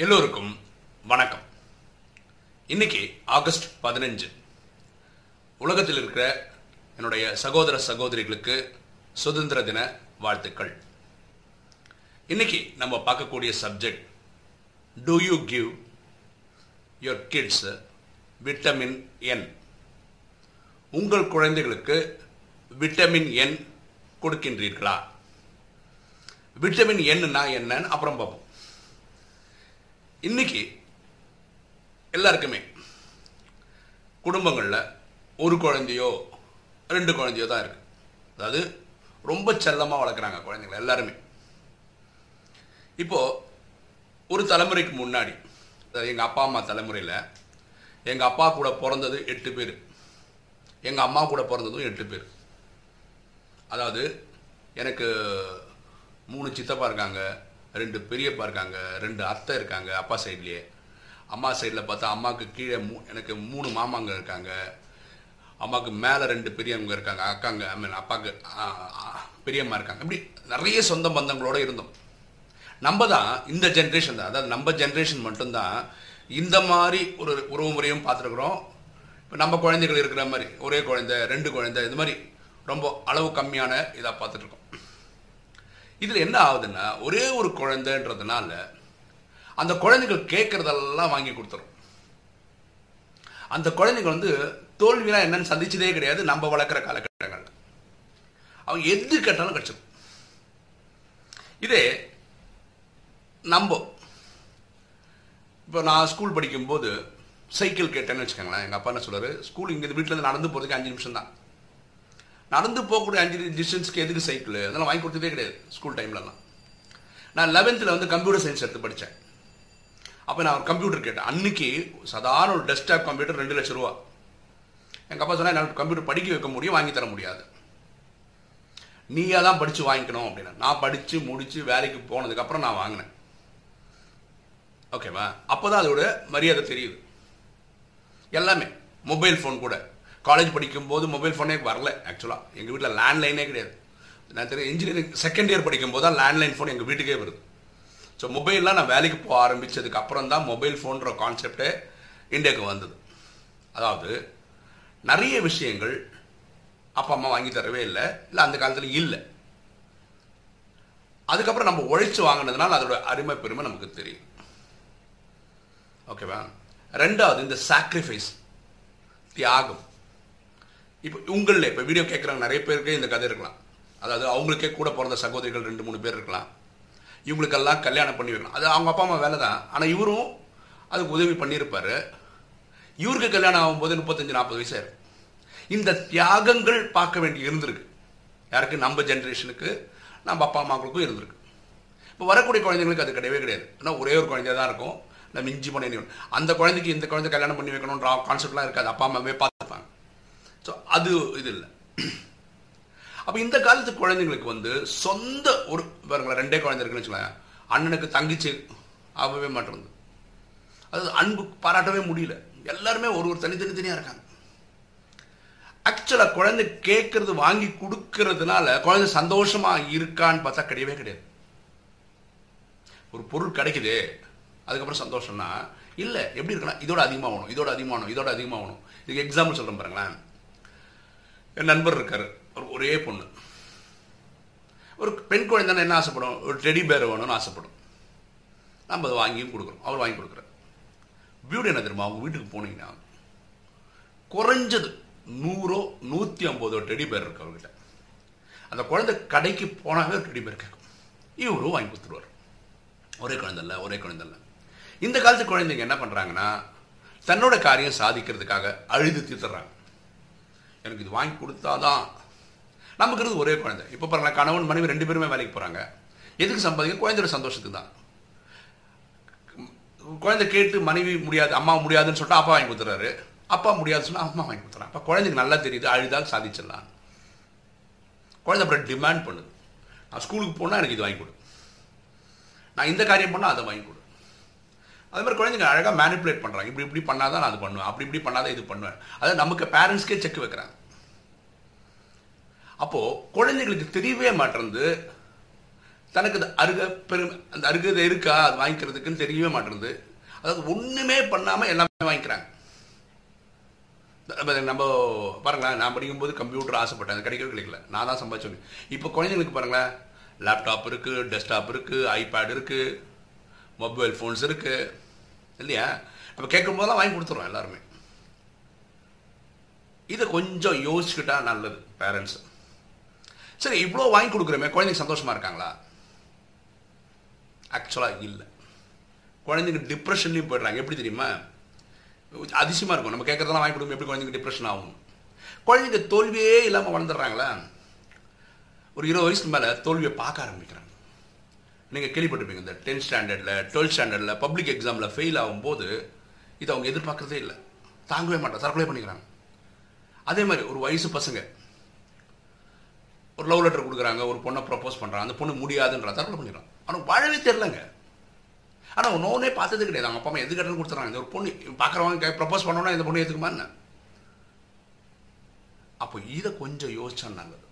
எல்லோருக்கும் வணக்கம். இன்னைக்கு ஆகஸ்ட் பதினஞ்சு. உலகத்தில் இருக்கிற என்னுடைய சகோதர சகோதரிகளுக்கு சுதந்திர தின வாழ்த்துக்கள். இன்னைக்கு நம்ம பார்க்கக்கூடிய subject do you give your kids vitamin N உங்கள் குழந்தைகளுக்கு விட்டமின் என் கொடுக்கின்றீர்களா? விட்டமின் என்னன்னா என்னன்னு அப்புறம் பார்ப்போம். இன்னைக்கு எல்லாருக்குமே குடும்பங்களில் ஒரு குழந்தையோ ரெண்டு குழந்தையோ தான் இருக்கு. அதாவது ரொம்ப செல்லமாக வளர்க்குறாங்க குழந்தைங்களை எல்லாருமே. இப்போ ஒரு தலைமுறைக்கு முன்னாடி அதாவது எங்கள் அப்பா அம்மா தலைமுறையில் எங்கள் அப்பா கூட பிறந்தது எட்டு பேர். எங்கள் அம்மா கூட பிறந்ததும் எட்டு பேர். அதாவது எனக்கு மூணு சித்தப்பா இருக்காங்க. ரெண்டு பெரியப்பா இருக்காங்க ரெண்டு அத்தை இருக்காங்க அப்பா சைட்லேயே. அம்மா சைடில் பார்த்தா அம்மாவுக்கு கீழே மூ எனக்கு மூணு மாமாங்க இருக்காங்க. அம்மாவுக்கு மேலே ரெண்டு பெரியவங்க இருக்காங்க அக்காங்க ஐ மீன் அப்பாவுக்கு பெரியம்மா இருக்காங்க. இப்படி நிறைய சொந்த பந்தங்களோடு இருந்தோம். நம்ம தான் இந்த ஜென்ரேஷன் தான் அதாவது நம்ம ஜென்ரேஷன் மட்டும்தான் இந்த மாதிரி ஒரு உறவு முறையும் பார்த்துருக்குறோம். இப்போ நம்ம குழந்தைகள் இருக்கிற மாதிரி ஒரே குழந்தை ரெண்டு குழந்தை இது மாதிரி ரொம்ப அளவு கம்மியான இதாக பார்த்துட்ருக்கோம் இதில் என்ன ஆகுதுன்னா ஒரே ஒரு குழந்தைன்றதுனால அந்த குழந்தைகள் கேட்குறதெல்லாம் வாங்கி கொடுத்துரும். அந்த குழந்தைகள் வந்து தோல்விலாம் என்னன்னு சந்திச்சதே கிடையாது நம்ம வளர்க்குற காலகட்டங்கள் அவங்க எது கேட்டாலும் கிடச்சிடும் இதே நம்ம இப்போ நான் ஸ்கூல் படிக்கும்போது சைக்கிள் கேட்டேன்னு வச்சுக்கோங்களேன் எங்கள் அப்பா என்ன சொல்கிறார் ஸ்கூல் இங்கே வீட்டிலேருந்து நடந்து போகிறதுக்கு அஞ்சு நிமிஷம் தான் நடந்து போகக்கூடிய அஞ்சு டிஸ்டன்ஸ்க்கு எதுக்கு சைக்கிள் அதெல்லாம் வாங்கி கொடுத்ததே கிடையாது ஸ்கூல் டைம்லலாம் நான் லெவன்த்தில் வந்து கம்ப்யூட்டர் சயின்ஸ் எடுத்து படித்தேன் அப்போ நான் ஒரு கம்ப்யூட்டர் கேட்டேன். அன்னைக்கு சாதாரண ஒரு டெஸ்க்டாப் கம்ப்யூட்டர் ரெண்டு லட்ச ரூபா. எங்கள் அப்பா சொன்னால் என்னால் கம்ப்யூட்டர் படிக்க வைக்க முடியும் வாங்கி தர முடியாது. நீயா தான் படித்து வாங்கிக்கணும் அப்படின்னா நான் படித்து முடித்து வேலைக்கு போனதுக்கப்புறம் நான் வாங்கினேன். ஓகேவா அப்போ தான் அதோட மரியாதை தெரியுது. எல்லாமே. மொபைல் ஃபோன் கூட. காலேஜ் படிக்கும்போது மொபைல் ஃபோனே வரல ஆக்சுவலாக எங்கள் வீட்டில் லேண்ட்லைனே கிடையாது. நான் தெரியும் இன்ஜினியரிங் செகண்ட் இயர் படிக்கும்போது தான் லேண்ட்லைன் ஃபோன் எங்கள் வீட்டுக்கே வருது. ஸோ மொபைல்லாம் நான் வேலைக்கு போக ஆரம்பித்ததுக்கு அப்புறம் தான் மொபைல் ஃபோன்ற கான்செப்டே இந்தியாவுக்கு வந்தது. அதாவது நிறைய விஷயங்கள் அப்பா அம்மா வாங்கி தரவே இல்லை. இல்லை அந்த காலத்தில் இல்லை. அதுக்கப்புறம் நம்ம உழைச்சி வாங்கினதுனால அதோட அருமை பெருமை நமக்கு தெரியும். ஓகேவா ரெண்டாவது இந்த சாக்ரிஃபைஸ் தியாகம். இப்போ உங்களில் இப்போ வீடியோ கேட்குறாங்க நிறைய பேருக்கு இந்த கதை இருக்கலாம். அதாவது அவங்களுக்கே கூட பிறந்த சகோதரிகள் ரெண்டு மூணு பேர் இருக்கலாம். இவங்களுக்கெல்லாம் கல்யாணம் பண்ணி வைக்கலாம். அது அவங்க அப்பா அம்மா வேலை தான் ஆனால் இவரும் அதுக்கு உதவி பண்ணியிருப்பார். இவருக்கு கல்யாணம் ஆகும்போது முப்பத்தஞ்சு நாற்பது வயசு ஆயிரும். இந்த தியாகங்கள் பார்க்க வேண்டி இருந்திருக்கு. யாருக்கு? நம்ம ஜென்ரேஷனுக்கு நம்ம அப்பா அம்மாக்களுக்கும் இருந்திருக்கு. இப்போ வரக்கூடிய குழந்தைங்களுக்கு அது கிடையவே கிடையாது. ஏன்னா ஒரே ஒரு குழந்தையாக தான் இருக்கும். நம்ம மிஞ்சி பண்ணி அந்த குழந்தைக்கு இந்த குழந்தை கல்யாணம் பண்ணி வைக்கணுன்ற கான்செப்ட்லாம் இருக்காது. அப்பா அம்மாவே பார்த்துப்பாங்க. ஸோ அது இது இல்லை அப்போ இந்த காலத்து குழந்தைங்களுக்கு வந்து சொந்த ஒரு பாருங்களேன் ரெண்டே குழந்தை இருக்குன்னு வச்சுக்கோங்களேன். அண்ணனுக்கு தங்கச்சி ஆகவே மாட்டேங்குது. அது அன்பு பாராட்டவே முடியல. எல்லாருமே ஒரு ஒரு தனித்தனித்தனியாக இருக்காங்க. ஆக்சுவலாக குழந்தை கேட்கறது வாங்கி கொடுக்கறதுனால குழந்தை சந்தோஷமா இருக்கான்னு பார்த்தா கிடையவே கிடையாது. ஒரு பொருள் கிடைக்குது அதுக்கப்புறம் சந்தோஷம்னா இல்லை எப்படி இருக்கலாம்? இதோட அதிகமாகணும் இதோட அதிகமாகணும் இதோட அதிகமாகணும் இதுக்கு எக்ஸாம்பிள் சொல்கிறேன் பாருங்களேன். என் நண்பர் இருக்கார். ஒரு ஒரே பொண்ணு. ஒரு பெண் குழந்தைன்னா என்ன ஆசைப்படும்? ஒரு டெடி பேர் வேணும்னு ஆசைப்படும். நம்ம அதை வாங்கியும் கொடுக்குறோம். அவர் வாங்கி கொடுக்குறாரு. பியூட்டி என்ன தெரியுமா? அவங்க வீட்டுக்கு போனீங்கன்னா குறைஞ்சது நூறோ நூற்றி ஐம்பதோ டெடி பேர் இருக்கு அவர்கிட்ட. அந்த குழந்தை கடைக்கு போனாவே ஒரு டெடி பேர் கேட்கும். இவரும் வாங்கி கொடுத்துருவார். ஒரே குழந்தை இல்லை ஒரே குழந்தை இல்லை. இந்த காலத்து குழந்தைங்க என்ன பண்ணுறாங்கன்னா தன்னோட காரியம் சாதிக்கிறதுக்காக அழுது தீர்த்துறாங்க. எனக்கு இது வாங்கி கொடுத்தாதான். நமக்கு ஒரே குழந்தை. இப்போ பாருங்க கணவன் மனைவி ரெண்டு பேருமே வேலைக்கு போகிறாங்க எதுக்கு சம்பாதிக்க? குழந்தையோட சந்தோஷத்துக்கு தான். குழந்தை கேட்டு மனைவி முடியாது அம்மா முடியாதுன்னு சொல்லிட்டு அப்பா வாங்கி கொடுத்துறாரு. அப்பா முடியாதுன்னு சொன்னா அம்மா வாங்கி கொடுத்துறாங்க. அப்போ குழந்தைக்கு நல்லா தெரியுது அழுதால் சாதிச்சிடலாம். குழந்தை அப்புறம் டிமாண்ட் பண்ணுது. நான் ஸ்கூலுக்கு போனால் எனக்கு இது வாங்கி கொடு. நான் இந்த காரியம் பண்ணால் அதை வாங்கி கொடு. அது மாதிரி குழந்தைங்க அழகாக மேனிப்புலேட் பண்ணுறாங்க இப்படி இப்படி பண்ணாதான் நான் அது பண்ணுவேன். அப்படி இப்படி பண்ணாதான் இது பண்ணுவேன். அதாவது நமக்கு பேரண்ட்ஸ்க்கே செக் வைக்கிறாங்க. அப்போது குழந்தைங்களுக்கு தெரியவே மாட்டேருந்து தனக்கு அது அருக பெரும் அந்த அருகதை இருக்கா? அது வாங்கிக்கிறதுக்குன்னு தெரியவே மாட்டேருந்து அதாவது ஒன்றுமே பண்ணாமல் எல்லாமே வாங்கிக்கிறாங்க. நம்ம பாருங்களேன் நான் படிக்கும்போது கம்ப்யூட்டர் ஆசைப்பட்டேன். அது கிடைக்கவே கிடைக்கல. நான் தான் சம்பாதிச்சேன். இப்போ குழந்தைங்களுக்கு பாருங்களேன் லேப்டாப் இருக்குது டெஸ்க்டாப் இருக்குது ஐபேட் இருக்குது மொபைல் ஃபோன்ஸ் இருக்குது இல்லையா? நம்ம கேட்கும் போதெல்லாம் வாங்கி கொடுத்துருவோம் எல்லாருமே. இதை கொஞ்சம் யோசிச்சுக்கிட்டா நல்லது பேரண்ட்ஸ் சரி இவ்வளோ வாங்கி கொடுக்குறோமே குழந்தைங்க சந்தோஷமாக இருக்காங்களா? ஆக்சுவலாக இல்லை. குழந்தைங்க டிப்ரெஷன்லையும் போயிடுறாங்க. எப்படி தெரியுமா? அதிசயமாக இருக்கும். நம்ம கேட்குறதெல்லாம் வாங்கி கொடுக்கும் எப்படி குழந்தைங்க டிப்ரெஷன் ஆகும்? குழந்தைங்க தோல்வியே இல்லாமல் வளர்ந்துடுறாங்களா? ஒரு இருபது வயசுக்கு மேலே தோல்வியை பார்க்க ஆரம்பிக்கிறாங்க. நீங்கள் கேள்விப்பட்டிருப்பீங்க இந்த டென்த் ஸ்டாண்டர்டில் டுவெல்த் ஸ்டாண்டர்டில் பப்ளிக் எக்ஸாமில் ஃபெயில் ஆகும்போது இதை அவங்க எதிர்பார்க்குறதே இல்லை. தாங்கவே மாட்டாங்க. தற்கொலை பண்ணிக்கிறாங்க. அதே மாதிரி ஒரு வயசு பசங்க ஒரு லவ் லெட்டர் கொடுக்குறாங்க ஒரு பொண்ணை ப்ரப்போஸ் பண்ணுறாங்க அந்த பொண்ணு முடியாதுன்ற தற்கொலை பண்ணிடுறான். ஆனால் வாழவே தெரிலங்க ஆனால் நோனே பார்த்தது கிடையாது. அவங்க அப்பா அம்மா எது கட்டணும் கொடுத்துறாங்க. இந்த ஒரு பொண்ணு பார்க்குறவங்க ப்ரப்போஸ் பண்ணோன்னா இந்த பொண்ணு எதுக்குமா என்ன? அப்போ இதை கொஞ்சம் யோசிச்சா நல்லது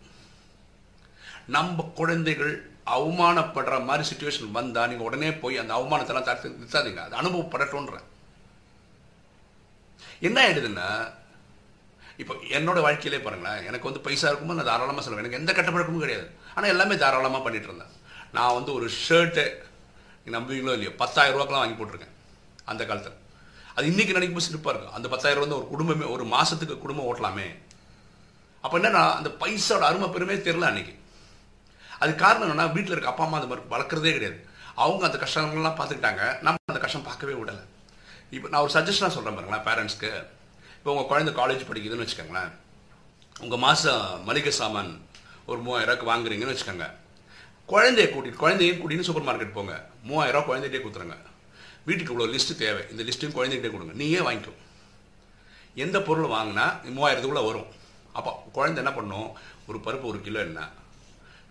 நம்ம குழந்தைகள் அவமானப்படுற மாதிரி சுச்சுவேஷன் வந்தால் நீங்கள் உடனே போய் அந்த அவமானத்தெல்லாம் தடுத்து நிறுத்தாதீங்க. அது அனுபவப்படட்டும்ன்றேன் என்ன ஆயிடுதுன்னா இப்போ என்னோட வாழ்க்கையிலே பாருங்களேன் எனக்கு வந்து பைசா இருக்கும்போது நான் தாராளமாக சொல்லுவேன் எனக்கு எந்த கட்டப்பழக்கமும் கிடையாது. ஆனால் எல்லாமே தாராளமாக பண்ணிகிட்டு இருந்தேன். நான் வந்து ஒரு ஷர்ட்டு நம்புவீங்களோ இல்லையோ பத்தாயிரம் ரூபாக்கெலாம் வாங்கி போட்டிருக்கேன் அந்த காலத்தில். அது இன்னைக்கு நினைக்கும் போது சிரிப்பாக இருக்கும். அந்த பத்தாயிரம் ரூபா வந்து ஒரு குடும்பமே ஒரு மாதத்துக்கு குடும்பம் ஓட்டலாமே? அப்போ என்ன நான் அந்த பைசாவோட அருமை பெருமே தெரில அன்னைக்கு. அது காரணம் என்னன்னா வீட்டில் இருக்க அப்பா அம்மா அந்த மாதிரி வளர்க்குறதே கிடையாது. அவங்க அந்த கஷ்டங்கள்லாம் பார்த்துக்கிட்டாங்க. நம்ம அந்த கஷ்டம் பார்க்கவே விடலை. இப்போ நான் ஒரு சஜஷனாக சொல்கிறேன் பாருங்களேன் பேரண்ட்ஸ்க்கு இப்போ உங்கள் குழந்தை காலேஜ் படிக்குதுன்னு வச்சுக்கோங்களேன். உங்கள் மாதம் மளிகை சாமான் ஒரு மூவாயிரரூவாக்கு வாங்குறீங்கன்னு வச்சுக்கோங்க. குழந்தைய கூட்டிட்டு குழந்தையும் கூட்டின்னு சூப்பர் மார்க்கெட் போங்க. மூவாயிரம் ரூபா குழந்தைகிட்டே கொடுத்துருங்க. வீட்டுக்கு இவ்வளோ லிஸ்ட்டு தேவை. இந்த லிஸ்ட்டையும் குழந்தைகிட்டே கொடுங்க. நீயே வாங்கிக்கோ. எந்த பொருள் வாங்கினா மூவாயிரத்துக்குள்ளே வரும். அப்போ குழந்தை என்ன பண்ணும்? ஒரு பருப்பு ஒரு கிலோ என்ன?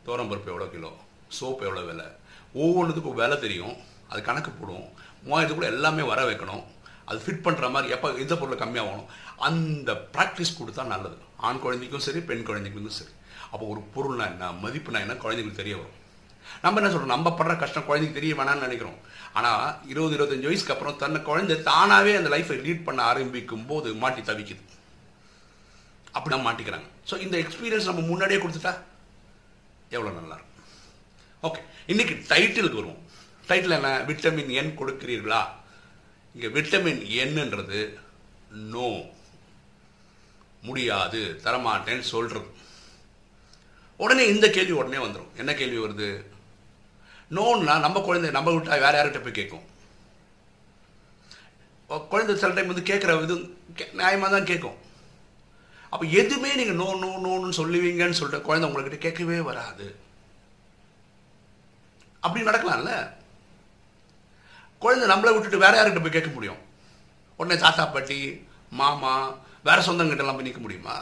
தோரம் பருப்பு எவ்வளோ கிலோ? சோப்பு எவ்வளோ விலை? ஒவ்வொன்றுத்துக்கும் விலை தெரியும். அது கணக்கு போடும். மூவாயிரத்துக்குள்ளே எல்லாமே வர வைக்கணும். அது ஃபிட் பண்ணுற மாதிரி எப்போ எந்த பொருள் கம்மியாகணும் அந்த ப்ராக்டிஸ் கொடுத்தா நல்லது. ஆண் குழந்தைக்கும் சரி பெண் குழந்தைங்களுக்கும் சரி. அப்போ ஒரு பொருள்னா என்ன மதிப்புனா என்ன குழந்தைங்களுக்கு தெரிய வரும். நம்ம என்ன சொல்றோம்? நம்ம படுற கஷ்டம் குழந்தைக்கு தெரிய வேணாம்னு நினைக்கிறோம். ஆனால் இருபது இருபத்தஞ்சு வயசுக்கு அப்புறம் தன்னை குழந்தை தானாகவே அந்த லைஃப்பை லீட் பண்ண ஆரம்பிக்கும் போது மாட்டி தவிக்குது. அப்படின்னா மாட்டிக்கிறாங்க. ஸோ இந்த எக்ஸ்பீரியன்ஸ் நம்ம முன்னாடியே கொடுத்துட்டா எவ்வளோ நல்லா இருக்கும். ஓகே இன்னைக்கு டைட்டிலுக்கு வருவோம். டைட்டில் என்ன? விட்டமின் என் கொடுக்கிறீர்களா? இங்கே விட்டமின் என்னன்றது நோ முடியாது தரமாட்டேன்னு சொல்கிறது உடனே இந்த கேள்வி உடனே வந்துடும் என்ன கேள்வி வருது? நோன்னா நம்ம குழந்தை நம்ம விட்டா வேற யார்கிட்ட போய் கேட்கும்? குழந்தை சில டைம் வந்து கேட்குற இது நியாயமாக தான் கேட்கும். அப்போ எதுவுமே நீங்கள் நோ நோ நோன்னு சொல்லுவீங்கன்னு சொல்லிட்டு குழந்தை உங்கள்கிட்ட கேட்கவே வராது. அப்படி நடக்கலாம்ல? குழந்தை நம்மளை விட்டுட்டு வேற யார்கிட்ட போய் கேட்க முடியும்? உடனே தாத்தா பாட்டி மாமா வேற சொந்தங்கிட்டலாம் போய் நிற்க முடியுமா?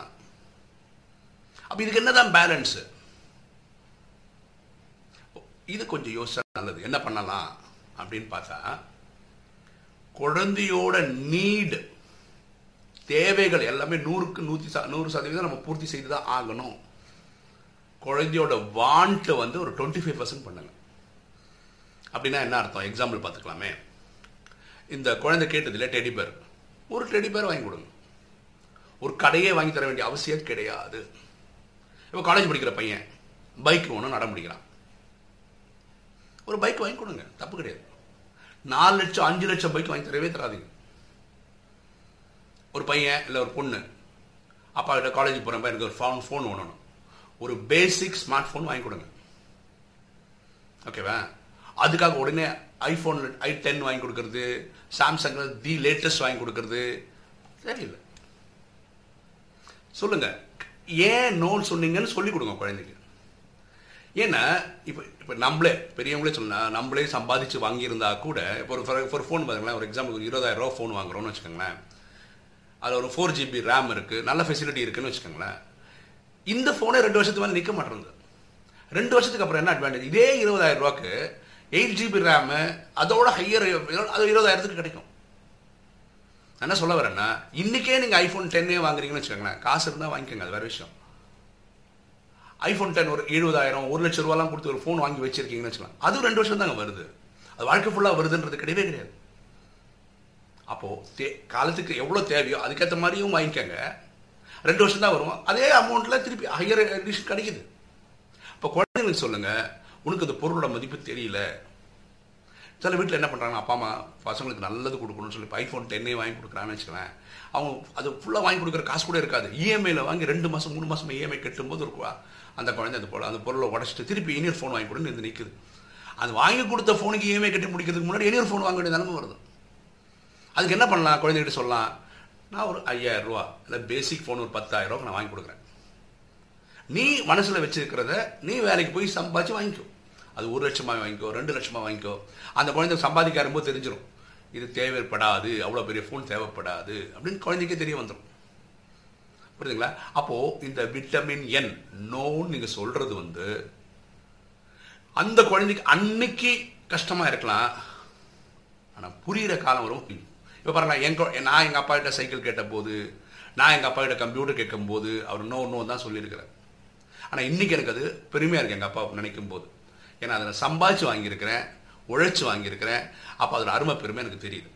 அப்போ இதுக்கு என்னதான் பேலன்ஸு இது கொஞ்சம் யோசனை நல்லது. என்ன பண்ணலாம் அப்படின்னு பார்த்தா குழந்தையோட நீடு தேவைகள் எல்லாமே நூறுக்கு நூற்றி நூறு சதவீதம் நம்ம பூர்த்தி செய்து தான் ஆகணும். குழந்தையோட வாண்ட்டை வந்து ஒரு டுவெண்ட்டி ஃபைவ் பர்சன்ட் பண்ணுங்க அப்படின்னா என்ன அர்த்தம்? எக்ஸாம்பிள் பார்த்துக்கலாமே. இந்த குழந்தை கேட்டதில்ல டெடி பேர் ஒரு டெடி பேர் வாங்கி கொடுங்க. ஒரு கடையே வாங்கி தர வேண்டிய அவசியம் கிடையாது. இப்போ காலேஜ் படிக்கிற பையன் பைக் ஒன்று நட முடிக்கிறான் ஒரு பைக் வாங்கி கொடுங்க தப்பு கிடையாது. நாலு லட்சம் அஞ்சு லட்சம் பைக் வாங்கி தரவே தராதுங்க. ஒரு பையன் இல்லை ஒரு பொண்ணு அப்பா கிட்ட காலேஜ் போகிறப்ப எனக்கு ஒரு ஃபோன் ஃபோன் ஒன்று ஒரு பேசிக் ஸ்மார்ட் ஃபோன் வாங்கி கொடுங்க. ஓகேவா அதுக்காக உடனே ஐஃபோன் ஐ டென் வாங்கி கொடுக்கறது சாம்சங்கில் தி லேட்டஸ்ட் வாங்கி கொடுக்கறது. சரியில்லை. சொல்லுங்க. ஏன் நோன் சொன்னீங்கன்னு சொல்லி கொடுங்க குழந்தைக்கு. ஏன்னா இப்போ இப்போ நம்மளே பெரியவங்களே சொன்னால் நம்மளே சம்பாதிச்சு வாங்கியிருந்தா கூட இப்போ ஒரு ஒரு ஃபோன் பாருங்களேன் ஒரு எக்ஸாம்பிள் ஒரு இருபதாயிரம் ரூபா ஃபோன் வாங்குறோம்னு வச்சுக்கோங்களேன். அதில் ஒரு ஃபோர் ஜிபி ரேம் இருக்குது நல்ல ஃபெசிலிட்டி இருக்குன்னு வச்சுக்கோங்களேன். இந்த ஃபோனே ரெண்டு வருஷத்துக்கு மேலே நிற்க மாட்டேங்குது. ரெண்டு வருஷத்துக்கு அப்புறம் என்ன அட்வான்டேஜ் இதே இருபதாயிரம் ரூபாய்க்கு எயிட் ஜிபி ரேமு அதோட ஹையர் அது இருபதாயிரத்துக்கு கிடைக்கும். என்ன சொல்ல வரேன்னா இன்னைக்கே நீங்கள் ஐஃபோன் டென்னே வாங்குறீங்கன்னு வச்சுக்கோங்களேன். காசு இருந்தால் வாங்கிக்கோங்க அது வேற விஷயம். ஐஃபோன் டென் ஒரு எழுபதாயிரம் ஒரு லட்ச ரூபாலாம் கொடுத்து ஒரு ஃபோன் வாங்கி வச்சிருக்கீங்கன்னு வச்சுக்கலாம் அதுவும் ரெண்டு வருஷம் தாங்க வருது. அது வாழ்க்கை ஃபுல்லாக வருதுன்றது கிடையவே கிடையாது. அப்போது தே காலத்துக்கு எவ்வளோ தேவையோ அதுக்கேற்ற மாதிரியும் வாங்கிக்கோங்க. ரெண்டு வருஷம் தான் வரும். அதே அமௌண்ட்டில் திருப்பி ஹையர் எடிஷன் கிடைக்குது. இப்போ குழந்தைங்களுக்கு சொல்லுங்கள் உனக்கு அந்த பொருளோட மதிப்பு தெரியல. சில வீட்டில் என்ன பண்ணுறாங்க அப்பா அம்மா பசங்களுக்கு நல்லது கொடுக்கணும்னு சொல்லி ஐஃபோன் டென்னே வாங்கி கொடுக்குறான்னு வச்சுக்கவேன் அவங்க அது ஃபுல்லாக வாங்கி கொடுக்குற காசு கூட இருக்காது. இஎம்ஐயில் வாங்கி ரெண்டு மாதம் மூணு மாதம் இஎம்ஐ கட்டும்போது இருக்குவா அந்த குழந்தை அந்த பொருள் அந்த பொருளை உடச்சிட்டு திருப்பி இனியர் ஃபோன் வாங்கி கொடுன்னு இருந்து நிற்குது அது வாங்கி கொடுத்த ஃபோனுக்கு இஎம்ஐ கட்டி முடிக்கிறதுக்கு முன்னாடி இனியர் ஃபோன் வாங்க வேண்டிய நிலமை வருது. அதுக்கு என்ன பண்ணலாம்? குழந்தைகிட்ட சொல்லலாம் நான் ஒரு ஐயாயிரம் ரூபா இல்லை பேசிக் ஃபோன் ஒரு பத்தாயிரம் நான் வாங்கி கொடுக்குறேன். நீ மனசில் வச்சுருக்கிறத நீ வேலைக்கு போய் சம்பாதிச்சு வாங்கிக்கோ. அது ஒரு லட்சமாக வாங்கிக்கோ ரெண்டு லட்சமாக வாங்கிக்கோ. அந்த குழந்தை சம்பாதிக்க ஆரம்பிச்சு தெரிஞ்சிடும் இது தேவைப்படாது அவ்வளோ பெரிய ஃபோன் தேவைப்படாது அப்படின்னு குழந்தைக்கே தெரிய வந்துடும் புரியுதுங்களா? அப்போது இந்த விட்டமின் என் நோன்னு நீங்கள் சொல்கிறது வந்து அந்த குழந்தைக்கு அன்னைக்கு கஷ்டமாக இருக்கலாம். ஆனால் புரிகிற காலம் வரும். இப்போ பாருங்களா எங்கள் நான் எங்கள் அப்பா கிட்ட சைக்கிள் கேட்ட போது நான் எங்கள் அப்பா கிட்ட கம்ப்யூட்டர் கேட்கும்போது அவர் நோ நோ தான் சொல்லியிருக்கிறேன் ஆனால் இன்றைக்கி எனக்கு அது பெருமையாக இருக்குது எங்கள் அப்பா நினைக்கும் போது ஏன்னா அதை நான் சம்பாதிச்சு வாங்கியிருக்கிறேன் உழைச்சி வாங்கியிருக்கிறேன். அப்போ அதோட அருமை பெருமை எனக்கு தெரியுது.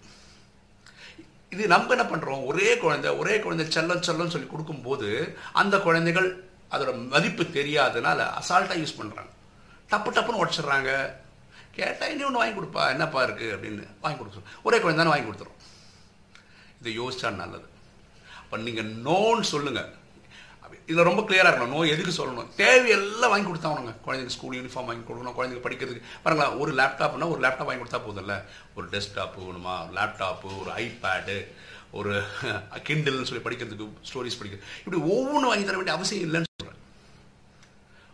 இது நம்ம என்ன பண்ணுறோம் ஒரே குழந்தை ஒரே குழந்தை செல்லம் செல்லம் சொல்லி கொடுக்கும்போது அந்த குழந்தைகள் அதோட மதிப்பு தெரியாதனால அசால்ட்டாக யூஸ் பண்ணுறாங்க டப்பு டப்புன்னு உடச்சிட்றாங்க. கேட்டால் இனி ஒன்று வாங்கி கொடுப்பா என்னப்பா இருக்குது அப்படின்னு வாங்கி கொடுத்துரும். ஒரே குழந்தை தானே வாங்கி கொடுத்துரும். இதை யோசிச்சா நல்லது. அப்போ நீங்கள் நோன்னு சொல்லுங்கள் இதில் ரொம்ப கிளியராக இருக்கணும். நோய் எதுக்கு சொல்லணும்? தேவையெல்லாம் வாங்கி கொடுத்தாங்க குழந்தைங்க ஸ்கூல் யூனிஃபார்ம் வாங்கி கொடுக்கணும். குழந்தைங்க படிக்கிறதுக்கு. பாருங்களா ஒரு லேப்டாப்னா ஒரு லேப்டாப் வாங்கி கொடுத்தா போதும்ல? ஒரு டெஸ்க்டாப்பு வேணுமா? லேப்டாப்பு ஒரு ஐபேடு ஒரு கிண்டில்னு சொல்லி படிக்கிறதுக்கு ஸ்டோரிஸ் படிக்கிறது இப்படி ஒவ்வொன்றும் வாங்கி தர வேண்டிய அவசியம் இல்லைன்னு சொல்கிறேன்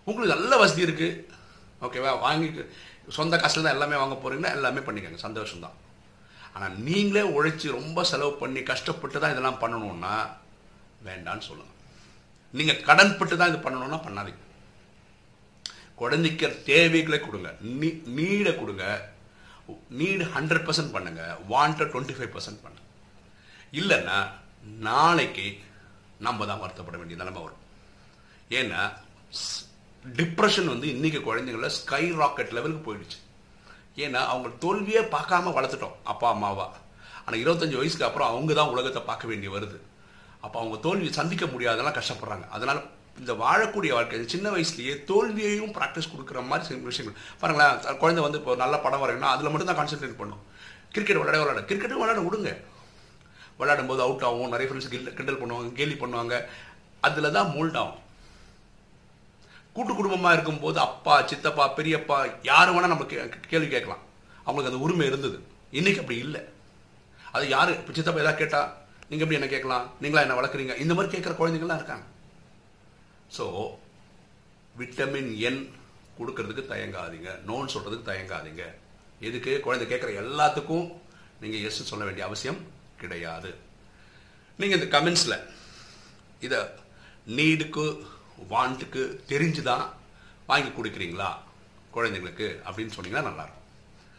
உங்களுக்கு நல்ல வசதி இருக்குது ஓகேவா வாங்கி சொந்த காசில் தான் எல்லாமே வாங்க போகிறீங்கன்னா எல்லாமே பண்ணிக்கோங்க. சந்தோஷம் தான் ஆனால் நீங்களே உழைச்சி ரொம்ப செலவு பண்ணி கஷ்டப்பட்டு தான் இதெல்லாம் பண்ணணுன்னா வேண்டான்னு சொல்லுங்கள் நீங்கள் கடன் பட்டு தான் இது பண்ணணும்னா பண்ணாதீங்க. குழந்தைக்கு தேவைகளை கொடுங்க. நீ நீடை கொடுங்க. நீடு ஹண்ட்ரட் பர்சன்ட் பண்ணுங்க. வாண்ட்டை டுவெண்ட்டி ஃபைவ் பர்சன்ட் பண்ணுங்க. இல்லைன்னா நாளைக்கு நம்ம தான் வருத்தப்பட வேண்டிய நிலைமை வரும். ஏன்னா டிப்ரெஷன் வந்து இன்னைக்கு குழந்தைங்கள ஸ்கை ராக்கெட் லெவலுக்கு போயிடுச்சு. ஏன்னா அவங்க தோல்வியே பார்க்காம வளர்த்துட்டோம் அப்பா அம்மாவா. ஆனால் இருபத்தஞ்சி வயசுக்கு அப்புறம் அவங்க தான் உலகத்தை பார்க்க வேண்டி வருது. அப்போ அவங்க தோல்வியை சந்திக்க முடியாதெல்லாம் கஷ்டப்படுறாங்க. அதனால் இந்த வாழக்கூடிய வாழ்க்கை சின்ன வயசுலேயே தோல்வியையும் ப்ராக்டிஸ் கொடுக்குற மாதிரி சில விஷயங்கள். பாருங்களேன் குழந்தை வந்து இப்போ நல்ல படம் வரையணும்னா அதில் மட்டும் தான் கான்சென்ட்ரேட் பண்ணும். கிரிக்கெட் விளையாட விளையாட. கிரிக்கெட்டும் விளையாட விடுங்க. விளையாடும் போது அவுட் ஆகும் நிறைய ஃப்ரெண்ட்ஸ் கில் கிண்டல் பண்ணுவாங்க கேலி பண்ணுவாங்க. அதில் தான் மோல்ட் ஆகும். கூட்டு குடும்பமாக இருக்கும்போது அப்பா சித்தப்பா பெரியப்பா யார் வேணால் நம்ம கேள்வி கேட்கலாம். அவங்களுக்கு அந்த உரிமை இருந்தது. இன்றைக்கி அப்படி இல்லை. அது யார்? இப்போ சித்தப்பா எதாவது கேட்டால் நீங்கள் எப்படி என்ன கேட்கலாம்? நீங்களா என்ன வளர்க்குறீங்க? இந்த மாதிரி கேட்குற குழந்தைங்கள்லாம் இருக்காங்க. ஸோ விட்டமின் என் கொடுக்கறதுக்கு தயங்காதீங்க. நோன் சொல்கிறதுக்கு தயங்காதீங்க. எதுக்கு? குழந்தை கேட்குற எல்லாத்துக்கும் நீங்கள் எஸ் சொல்ல வேண்டிய அவசியம் கிடையாது. நீங்கள் இந்த கமெண்ட்ஸில் இதை நீடுக்கு வாண்ட்டுக்கு தெரிஞ்சு தான் வாங்கி கொடுக்குறீங்களா குழந்தைங்களுக்கு அப்படின்னு சொன்னீங்கன்னா நல்லாயிருக்கும்